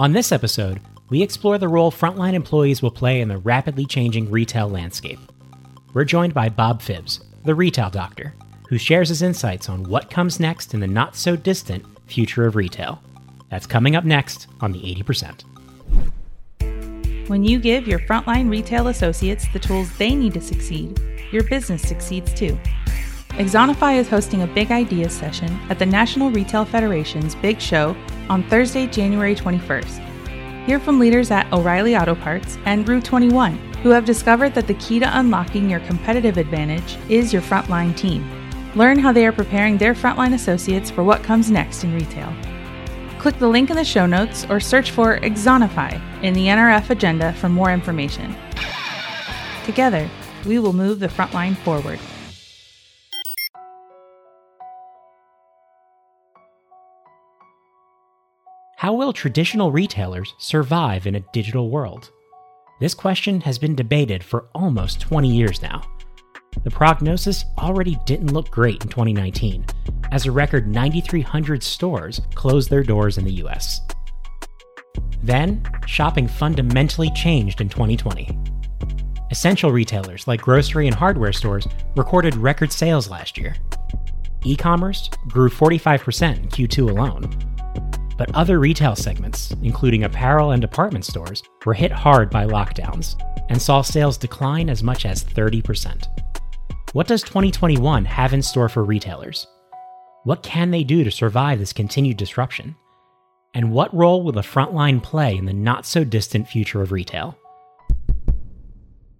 On this episode, we explore the role frontline employees will play in the rapidly changing retail landscape. We're joined by Bob Phibbs, the retail doctor, who shares his insights on what comes next in the not so distant future of retail. That's coming up next on the 80%. When you give your frontline retail associates the tools they need to succeed, your business succeeds too. Axonify is hosting a Big Ideas session at the National Retail Federation's Big Show on Thursday, January 21st. Hear from leaders at O'Reilly Auto Parts and Rue 21 who have discovered that the key to unlocking your competitive advantage is your frontline team. Learn how they are preparing their frontline associates for what comes next in retail. Click the link in the show notes or search for Axonify in the NRF agenda for more information. Together, we will move the frontline forward. How will traditional retailers survive in a digital world? This question has been debated for almost 20 years now. The prognosis already didn't look great in 2019, as a record 9,300 stores closed their doors in the US. Then, shopping fundamentally changed in 2020. Essential retailers like grocery and hardware stores recorded record sales last year. E commerce grew 45% in Q2 alone, but other retail segments, including apparel and department stores, were hit hard by lockdowns and saw sales decline as much as 30%. What does 2021 have in store for retailers? What can they do to survive this continued disruption? And what role will the frontline play in the not so distant future of retail?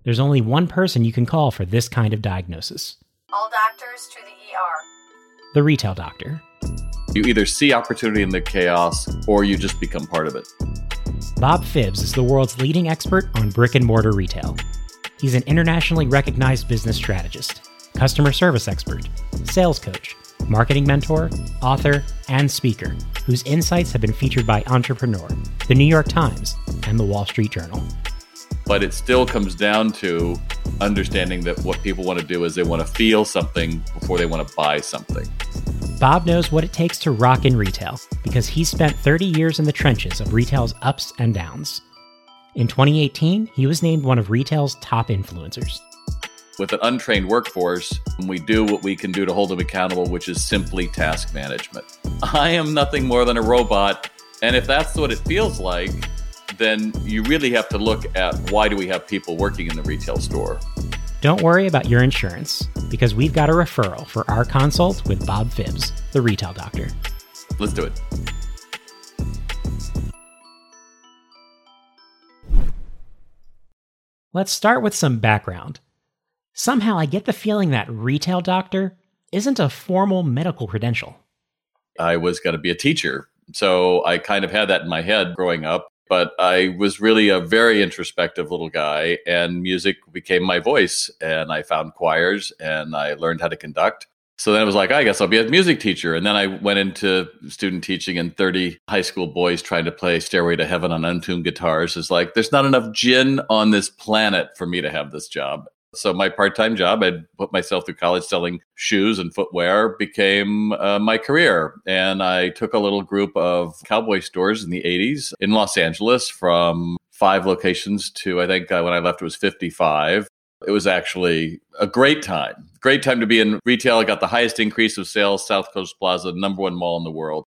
There's only one person you can call for this kind of diagnosis All doctors to the ER. the retail doctor. You either see opportunity in the chaos or you just become part of it. Bob Phibbs is the world's leading expert on brick and mortar retail. He's an internationally recognized business strategist, customer service expert, sales coach, marketing mentor, author, and speaker, whose insights have been featured by Entrepreneur, the New York Times, and the Wall Street Journal. But it still comes down to understanding that what people want to do is they want to feel something before they want to buy something. Bob knows what it takes to rock in retail because he spent 30 years in the trenches of retail's ups and downs. In 2018, he was named one of retail's top influencers. With an untrained workforce, we do what we can do to hold them accountable, which is simply task management. I am nothing more than a robot. And if that's what it feels like, then you really have to look at why do we have people working in the retail store? Don't worry about your insurance because we've got a referral for our consult with Bob Phibbs, the retail doctor. Let's do it. Let's start with some background. Somehow I get the feeling that retail doctor isn't a formal medical credential. I was going to be a teacher. So I kind of had that in my head growing up. But I was really a very introspective little guy, and music became my voice. And I found choirs and I learned how to conduct. So then I was like, I guess I'll be a music teacher. And then I went into student teaching, and 30 high school boys trying to play Stairway to Heaven on untuned guitars is like, there's not enough gin on this planet for me to have this job. So my part-time job, I'd put myself through college selling shoes and footwear, became uh, my career. And I took a little group of cowboy stores in the 80s in Los Angeles from five locations to, I think uh, when I left, it was 55. It was actually a great time. Great time to be in retail. I got the highest increase of sales, South Coast Plaza, number one mall in the world.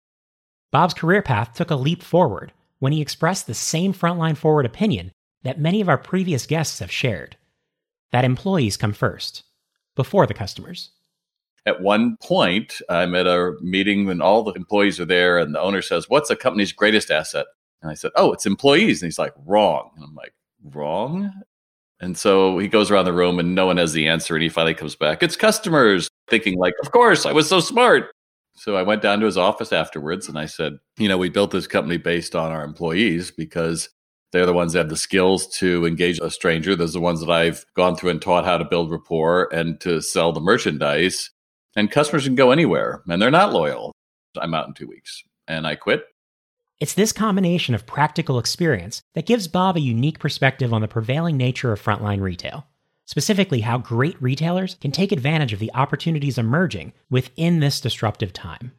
Bob's career path took a leap forward when he expressed the same frontline forward opinion that many of our previous guests have shared that employees come first, before the customers. At one point, I'm at a meeting when all the employees are there, and the owner says, What's a company's greatest asset? And I said, Oh, it's employees. And he's like, Wrong. And I'm like, Wrong? And so he goes around the room and no one has the answer. And he finally comes back, It's customers, thinking, like, Of course, I was so smart. So I went down to his office afterwards and I said, You know, we built this company based on our employees because they're the ones that have the skills to engage a stranger. Those are the ones that I've gone through and taught how to build rapport and to sell the merchandise. And customers can go anywhere and they're not loyal. I'm out in two weeks and I quit. It's this combination of practical experience that gives Bob a unique perspective on the prevailing nature of frontline retail, specifically how great retailers can take advantage of the opportunities emerging within this disruptive time.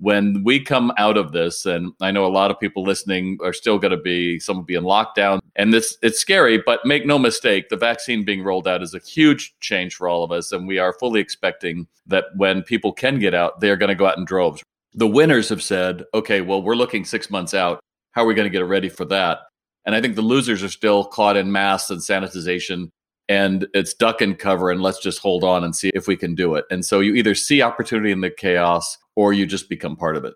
When we come out of this, and I know a lot of people listening are still going to be, some will be in lockdown, and this it's scary, but make no mistake, the vaccine being rolled out is a huge change for all of us, and we are fully expecting that when people can get out, they are going to go out in droves. The winners have said, okay, well, we're looking six months out. How are we going to get ready for that? And I think the losers are still caught in masks and sanitization and it's duck and cover and let's just hold on and see if we can do it. And so you either see opportunity in the chaos or you just become part of it.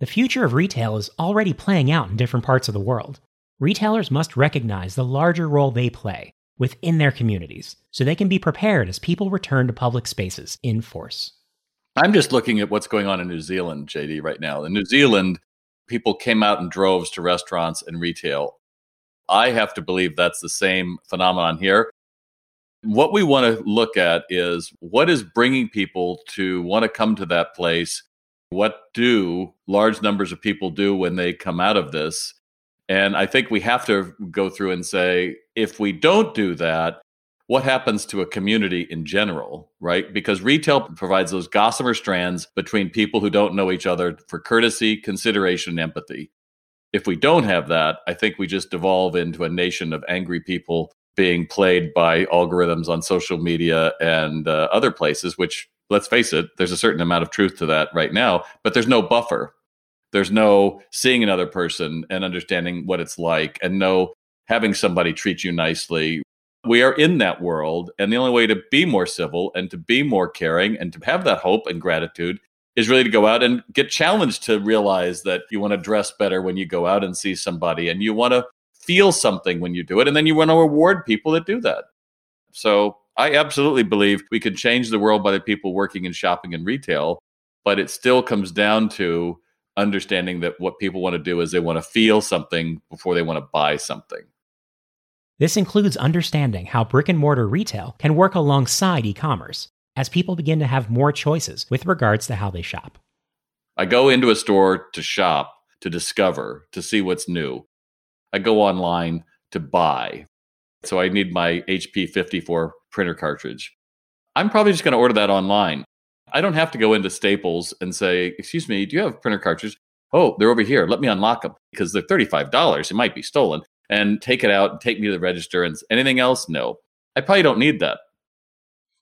The future of retail is already playing out in different parts of the world. Retailers must recognize the larger role they play within their communities so they can be prepared as people return to public spaces in force. I'm just looking at what's going on in New Zealand, JD, right now. In New Zealand, people came out in droves to restaurants and retail. I have to believe that's the same phenomenon here. What we want to look at is what is bringing people to want to come to that place? What do large numbers of people do when they come out of this? And I think we have to go through and say, if we don't do that, what happens to a community in general, right? Because retail provides those gossamer strands between people who don't know each other for courtesy, consideration, and empathy. If we don't have that, I think we just devolve into a nation of angry people being played by algorithms on social media and uh, other places, which, let's face it, there's a certain amount of truth to that right now, but there's no buffer. There's no seeing another person and understanding what it's like and no having somebody treat you nicely we are in that world. And the only way to be more civil and to be more caring and to have that hope and gratitude is really to go out and get challenged to realize that you want to dress better when you go out and see somebody and you want to feel something when you do it. And then you want to reward people that do that. So I absolutely believe we can change the world by the people working in shopping and retail, but it still comes down to understanding that what people want to do is they want to feel something before they want to buy something. This includes understanding how brick and mortar retail can work alongside e commerce as people begin to have more choices with regards to how they shop. I go into a store to shop, to discover, to see what's new. I go online to buy. So I need my HP 54 printer cartridge. I'm probably just going to order that online. I don't have to go into Staples and say, Excuse me, do you have printer cartridge? Oh, they're over here. Let me unlock them because they're $35. It might be stolen and take it out and take me to the register and anything else? No. I probably don't need that.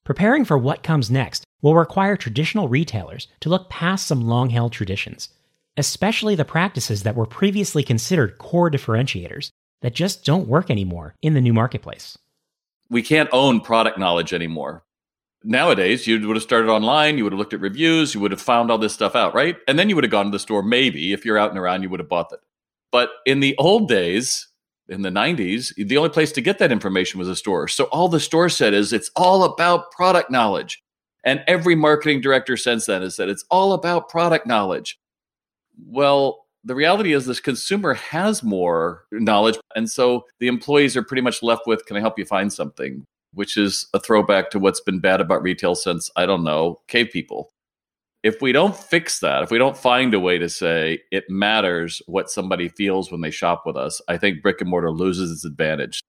Preparing for what comes next will require traditional retailers to look past some long held traditions, especially the practices that were previously considered core differentiators that just don't work anymore in the new marketplace. We can't own product knowledge anymore. Nowadays, you would have started online, you would have looked at reviews, you would have found all this stuff out, right? And then you would have gone to the store, maybe, if you're out and around, you would have bought it. But in the old days, in the 90s, the only place to get that information was a store. So all the store said is it's all about product knowledge. And every marketing director since then has said it's all about product knowledge. Well, the reality is this consumer has more knowledge. And so the employees are pretty much left with, can I help you find something? Which is a throwback to what's been bad about retail since, I don't know, cave people if we don't fix that, if we don't find a way to say it matters what somebody feels when they shop with us, I think brick and mortar loses its advantage.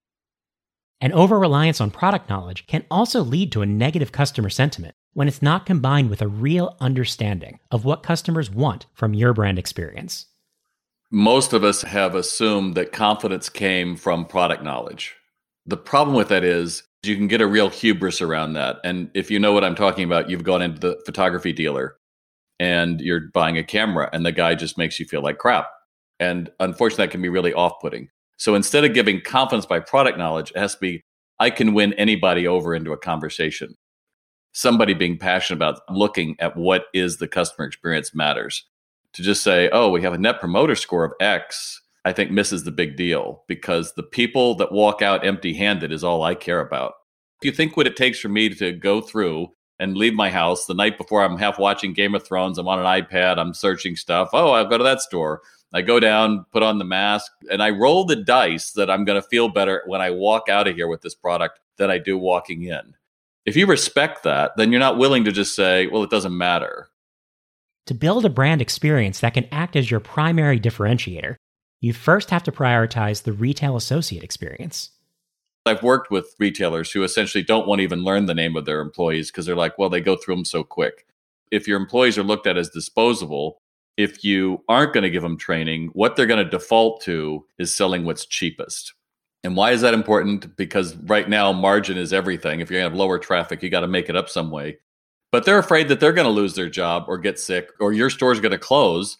An over reliance on product knowledge can also lead to a negative customer sentiment when it's not combined with a real understanding of what customers want from your brand experience. Most of us have assumed that confidence came from product knowledge. The problem with that is you can get a real hubris around that. And if you know what I'm talking about, you've gone into the photography dealer and you're buying a camera and the guy just makes you feel like crap. And unfortunately, that can be really off putting. So instead of giving confidence by product knowledge, it has to be I can win anybody over into a conversation. Somebody being passionate about looking at what is the customer experience matters. To just say, oh, we have a net promoter score of X, I think misses the big deal because the people that walk out empty handed is all I care about. If you think what it takes for me to go through and leave my house the night before I'm half watching Game of Thrones. I'm on an iPad, I'm searching stuff. Oh, I'll go to that store. I go down, put on the mask, and I roll the dice that I'm going to feel better when I walk out of here with this product than I do walking in. If you respect that, then you're not willing to just say, well, it doesn't matter. To build a brand experience that can act as your primary differentiator, you first have to prioritize the retail associate experience. I've worked with retailers who essentially don't want to even learn the name of their employees because they're like, well, they go through them so quick. If your employees are looked at as disposable, if you aren't going to give them training, what they're going to default to is selling what's cheapest. And why is that important? Because right now, margin is everything. If you're going to have lower traffic, you got to make it up some way. But they're afraid that they're going to lose their job or get sick or your store's going to close.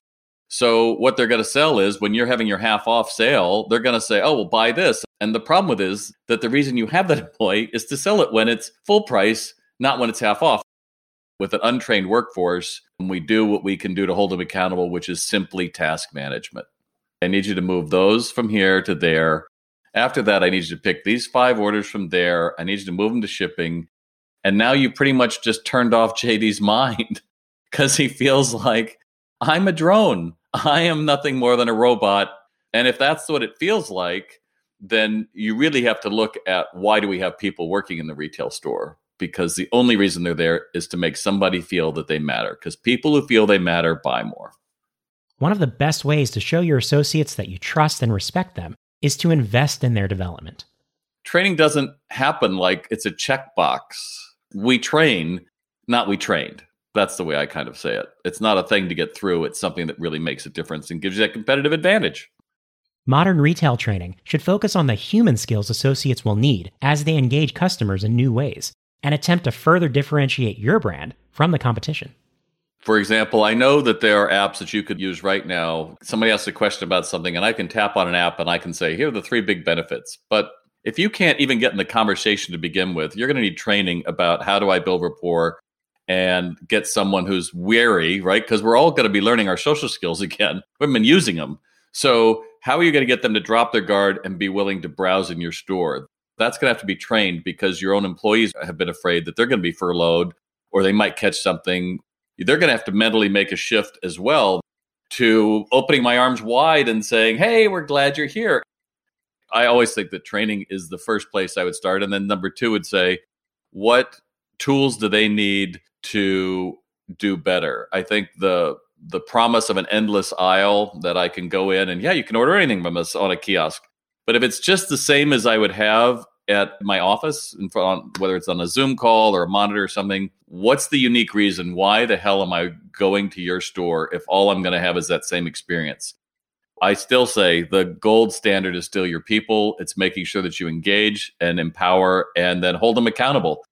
So, what they're going to sell is when you're having your half off sale, they're going to say, oh, well, buy this. And the problem with it is that the reason you have that employee is to sell it when it's full price, not when it's half off with an untrained workforce, we do what we can do to hold them accountable, which is simply task management. I need you to move those from here to there. After that, I need you to pick these five orders from there. I need you to move them to shipping. And now you pretty much just turned off JD's mind because he feels like I'm a drone. I am nothing more than a robot. And if that's what it feels like, then you really have to look at why do we have people working in the retail store? because the only reason they're there is to make somebody feel that they matter because people who feel they matter buy more. One of the best ways to show your associates that you trust and respect them is to invest in their development. Training doesn't happen like it's a checkbox. We train, not we trained. That's the way I kind of say it. It's not a thing to get through, it's something that really makes a difference and gives you that competitive advantage. Modern retail training should focus on the human skills associates will need as they engage customers in new ways and attempt to further differentiate your brand from the competition. For example, I know that there are apps that you could use right now. Somebody asks a question about something, and I can tap on an app and I can say, here are the three big benefits. But if you can't even get in the conversation to begin with, you're going to need training about how do I build rapport and get someone who's wary, right? Because we're all going to be learning our social skills again. We've been using them. So, how are you going to get them to drop their guard and be willing to browse in your store? that's going to have to be trained because your own employees have been afraid that they're going to be furloughed or they might catch something. They're going to have to mentally make a shift as well to opening my arms wide and saying, Hey, we're glad you're here. I always think that training is the first place I would start. And then number two would say, What tools do they need to do better? I think the the promise of an endless aisle that I can go in and yeah, you can order anything from us on a kiosk. But if it's just the same as I would have at my office, in front, whether it's on a Zoom call or a monitor or something, what's the unique reason? Why the hell am I going to your store if all I'm going to have is that same experience? I still say the gold standard is still your people. It's making sure that you engage and empower and then hold them accountable.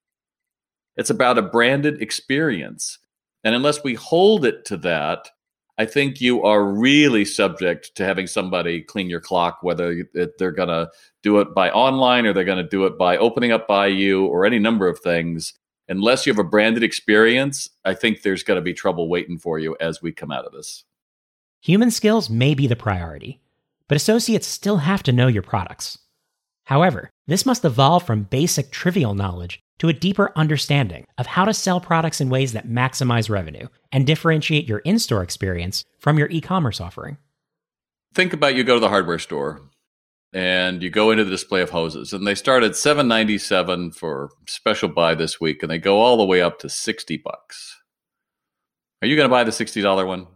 It's about a branded experience. And unless we hold it to that, I think you are really subject to having somebody clean your clock, whether they're going to do it by online or they're going to do it by opening up by you or any number of things. Unless you have a branded experience, I think there's going to be trouble waiting for you as we come out of this. Human skills may be the priority, but associates still have to know your products. However, this must evolve from basic trivial knowledge to a deeper understanding of how to sell products in ways that maximize revenue and differentiate your in store experience from your e commerce offering. Think about you go to the hardware store and you go into the display of hoses and they start at 797 for special buy this week and they go all the way up to 60 bucks. Are you going to buy the $60 one?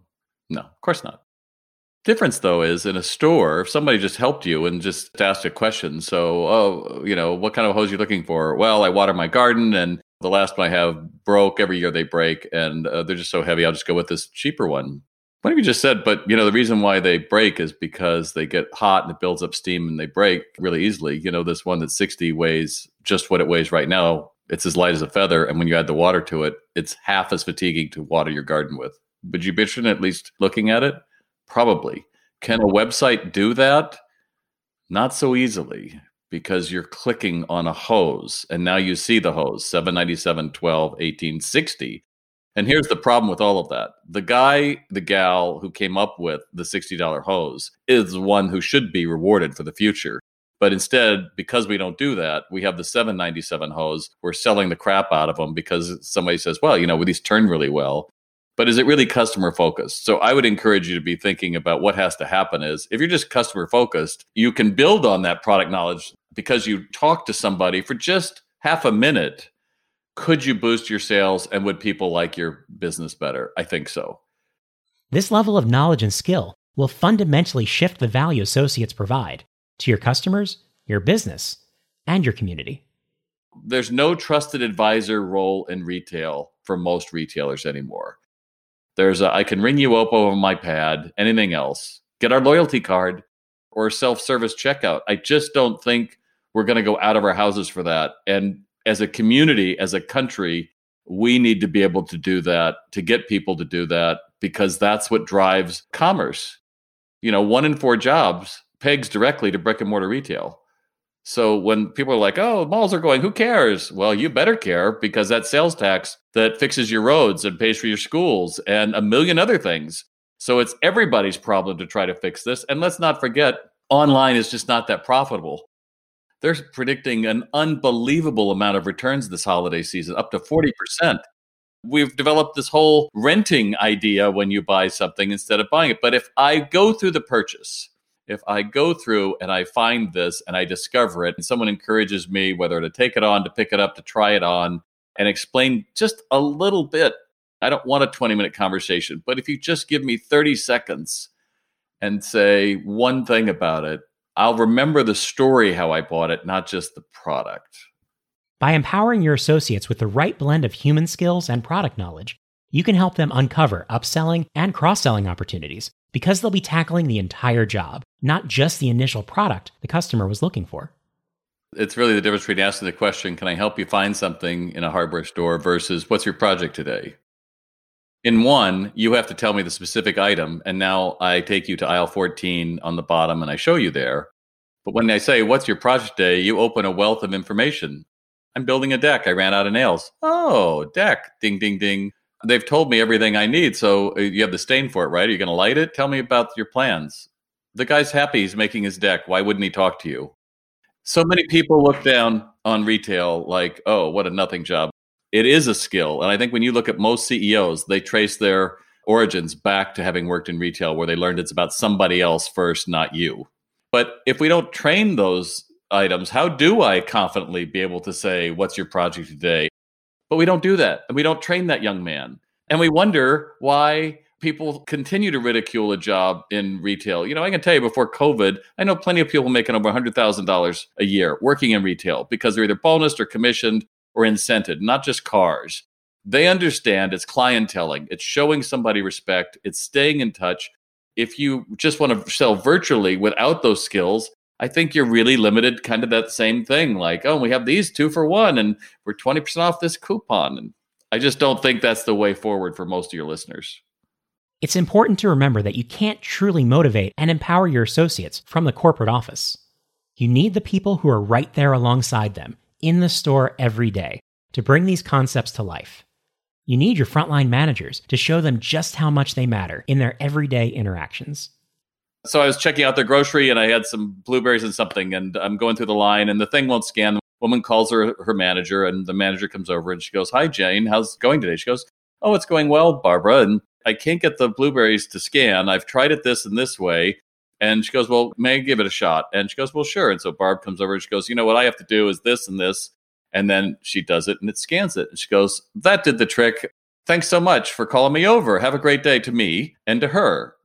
No, of course not. Difference though is in a store, if somebody just helped you and just asked a question. So, oh, you know, what kind of hose are you looking for? Well, I water my garden and the last one I have broke. Every year they break and uh, they're just so heavy. I'll just go with this cheaper one. What have you just said? But, you know, the reason why they break is because they get hot and it builds up steam and they break really easily. You know, this one that's 60 weighs just what it weighs right now. It's as light as a feather. And when you add the water to it, it's half as fatiguing to water your garden with. Would you be interested in at least looking at it? Probably. Can a website do that? Not so easily because you're clicking on a hose and now you see the hose 797 12 18 60 and here's the problem with all of that. The guy the gal who came up with the $60 hose is the one who should be rewarded for the future. But instead because we don't do that we have the 797 hose. We're selling the crap out of them because somebody says well you know these turn really well but is it really customer focused? So I would encourage you to be thinking about what has to happen is if you're just customer focused, you can build on that product knowledge because you talk to somebody for just half a minute. Could you boost your sales and would people like your business better? I think so. This level of knowledge and skill will fundamentally shift the value associates provide to your customers, your business, and your community. There's no trusted advisor role in retail for most retailers anymore. There's a, I can ring you up over my pad, anything else, get our loyalty card or self service checkout. I just don't think we're going to go out of our houses for that. And as a community, as a country, we need to be able to do that to get people to do that because that's what drives commerce. You know, one in four jobs pegs directly to brick and mortar retail. So when people are like, oh, malls are going, who cares? Well, you better care because that sales tax that fixes your roads and pays for your schools and a million other things. So it's everybody's problem to try to fix this. And let's not forget, online is just not that profitable. They're predicting an unbelievable amount of returns this holiday season, up to 40%. We've developed this whole renting idea when you buy something instead of buying it. But if I go through the purchase, if I go through and I find this and I discover it, and someone encourages me whether to take it on, to pick it up, to try it on, and explain just a little bit. I don't want a 20 minute conversation, but if you just give me 30 seconds and say one thing about it, I'll remember the story how I bought it, not just the product. By empowering your associates with the right blend of human skills and product knowledge, you can help them uncover upselling and cross selling opportunities because they'll be tackling the entire job, not just the initial product the customer was looking for. It's really the difference between asking the question, Can I help you find something in a hardware store versus What's your project today? In one, you have to tell me the specific item, and now I take you to aisle 14 on the bottom and I show you there. But when I say, What's your project today? you open a wealth of information. I'm building a deck. I ran out of nails. Oh, deck. Ding, ding, ding they've told me everything I need. So uh, you have the stain for it, right? Are you going to light it? Tell me about your plans. The guy's happy he's making his deck. Why wouldn't he talk to you? So many people look down on retail like, oh, what a nothing job. It is a skill. And I think when you look at most CEOs, they trace their origins back to having worked in retail where they learned it's about somebody else first, not you. But if we don't train those items, how do I confidently be able to say, what's your project today? But we don't do that. And we don't train that young man. And we wonder why people continue to ridicule a job in retail. You know, I can tell you before COVID, I know plenty of people making over $100,000 a year working in retail because they're either bonused or commissioned or incented, not just cars. They understand it's clienteling, it's showing somebody respect, it's staying in touch. If you just want to sell virtually without those skills, I think you're really limited kind of that same thing. Like, oh, we have these two for one and we're 20% off this coupon. And I just don't think that's the way forward for most of your listeners. It's important to remember that you can't truly motivate and empower your associates from the corporate office. You need the people who are right there alongside them in the store every day to bring these concepts to life. You need your frontline managers to show them just how much they matter in their everyday interactions. So I was checking out their grocery and I had some blueberries and something, and I'm going through the line, and the thing won't scan. The woman calls her her manager, and the manager comes over and she goes, "Hi, Jane, how's it going today?" She goes, "Oh, it's going well, Barbara." And I can't get the blueberries to scan. I've tried it this and this way. And she goes, Well, may I give it a shot? And she goes, Well, sure. And so Barb comes over and she goes, You know what I have to do is this and this. And then she does it and it scans it. And she goes, That did the trick. Thanks so much for calling me over. Have a great day to me and to her.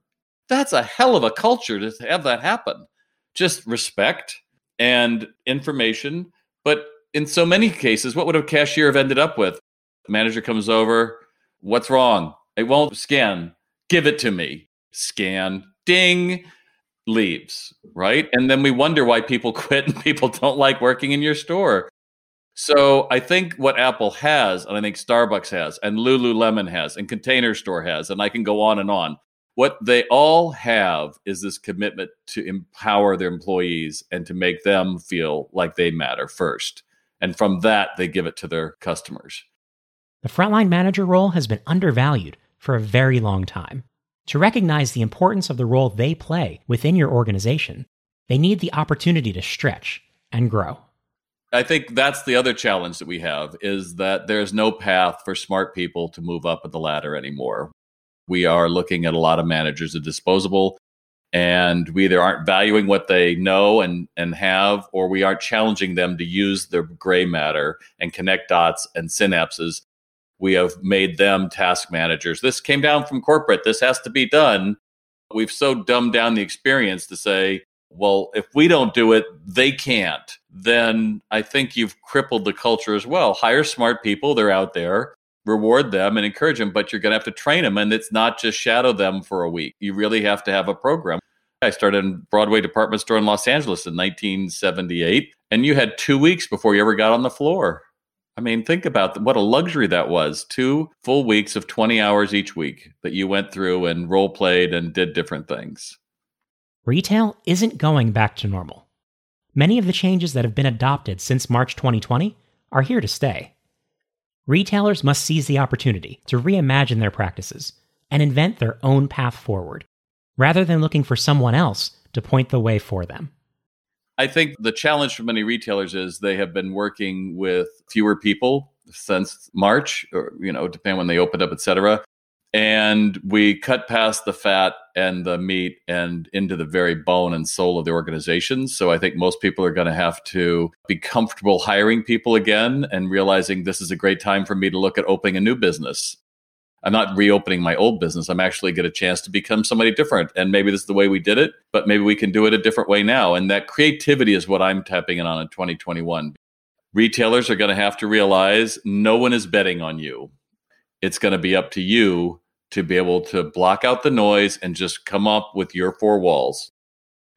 That's a hell of a culture to have that happen. Just respect and information. But in so many cases, what would a cashier have ended up with? The manager comes over. What's wrong? It won't scan. Give it to me. Scan. Ding. Leaves. Right. And then we wonder why people quit and people don't like working in your store. So I think what Apple has, and I think Starbucks has, and Lululemon has, and Container Store has, and I can go on and on what they all have is this commitment to empower their employees and to make them feel like they matter first. And from that, they give it to their customers. The frontline manager role has been undervalued for a very long time. To recognize the importance of the role they play within your organization, they need the opportunity to stretch and grow. I think that's the other challenge that we have is that there's no path for smart people to move up the ladder anymore we are looking at a lot of managers as disposable and we either aren't valuing what they know and, and have, or we aren't challenging them to use their gray matter and connect dots and synapses. We have made them task managers. This came down from corporate. This has to be done. We've so dumbed down the experience to say, well, if we don't do it, they can't. Then I think you've crippled the culture as well. Hire smart people, they're out there reward them and encourage them, but you're going to have to train them. And it's not just shadow them for a week. You really have to have a program. I started in Broadway department store in Los Angeles in 1978, and you had two weeks before you ever got on the floor. I mean, think about what a luxury that was. Two full weeks of 20 hours each week that you went through and role played and did different things. Retail isn't going back to normal. Many of the changes that have been adopted since March 2020 are here to stay. Retailers must seize the opportunity to reimagine their practices and invent their own path forward, rather than looking for someone else to point the way for them. I think the challenge for many retailers is they have been working with fewer people since March, or you know, depending when they opened up, et cetera. And we cut past the fat and the meat and into the very bone and soul of the organization. So I think most people are going to have to be comfortable hiring people again and realizing this is a great time for me to look at opening a new business. I'm not reopening my old business. I'm actually get a chance to become somebody different. And maybe this is the way we did it, but maybe we can do it a different way now. And that creativity is what I'm tapping in on in 2021. Retailers are going to have to realize no one is betting on you. It's going to be up to you to be able to block out the noise and just come up with your four walls.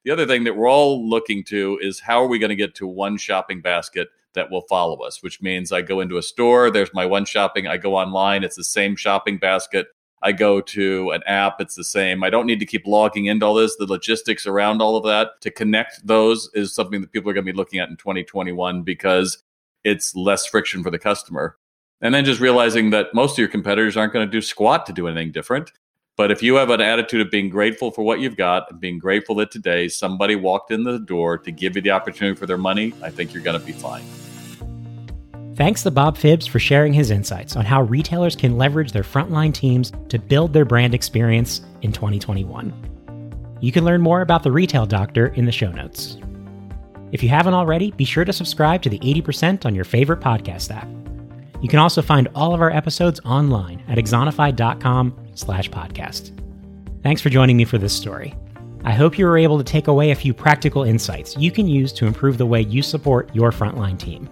The other thing that we're all looking to is how are we going to get to one shopping basket that will follow us, which means I go into a store, there's my one shopping, I go online, it's the same shopping basket. I go to an app, it's the same. I don't need to keep logging into all this. The logistics around all of that to connect those is something that people are going to be looking at in 2021 because it's less friction for the customer. And then just realizing that most of your competitors aren't going to do squat to do anything different. But if you have an attitude of being grateful for what you've got and being grateful that today somebody walked in the door to give you the opportunity for their money, I think you're going to be fine. Thanks to Bob Phibbs for sharing his insights on how retailers can leverage their frontline teams to build their brand experience in 2021. You can learn more about the Retail Doctor in the show notes. If you haven't already, be sure to subscribe to the 80% on your favorite podcast app. You can also find all of our episodes online at axonify.com slash podcast. Thanks for joining me for this story. I hope you were able to take away a few practical insights you can use to improve the way you support your frontline team.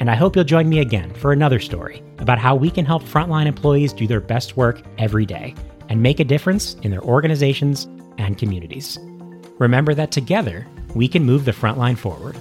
And I hope you'll join me again for another story about how we can help frontline employees do their best work every day and make a difference in their organizations and communities. Remember that together, we can move the frontline forward.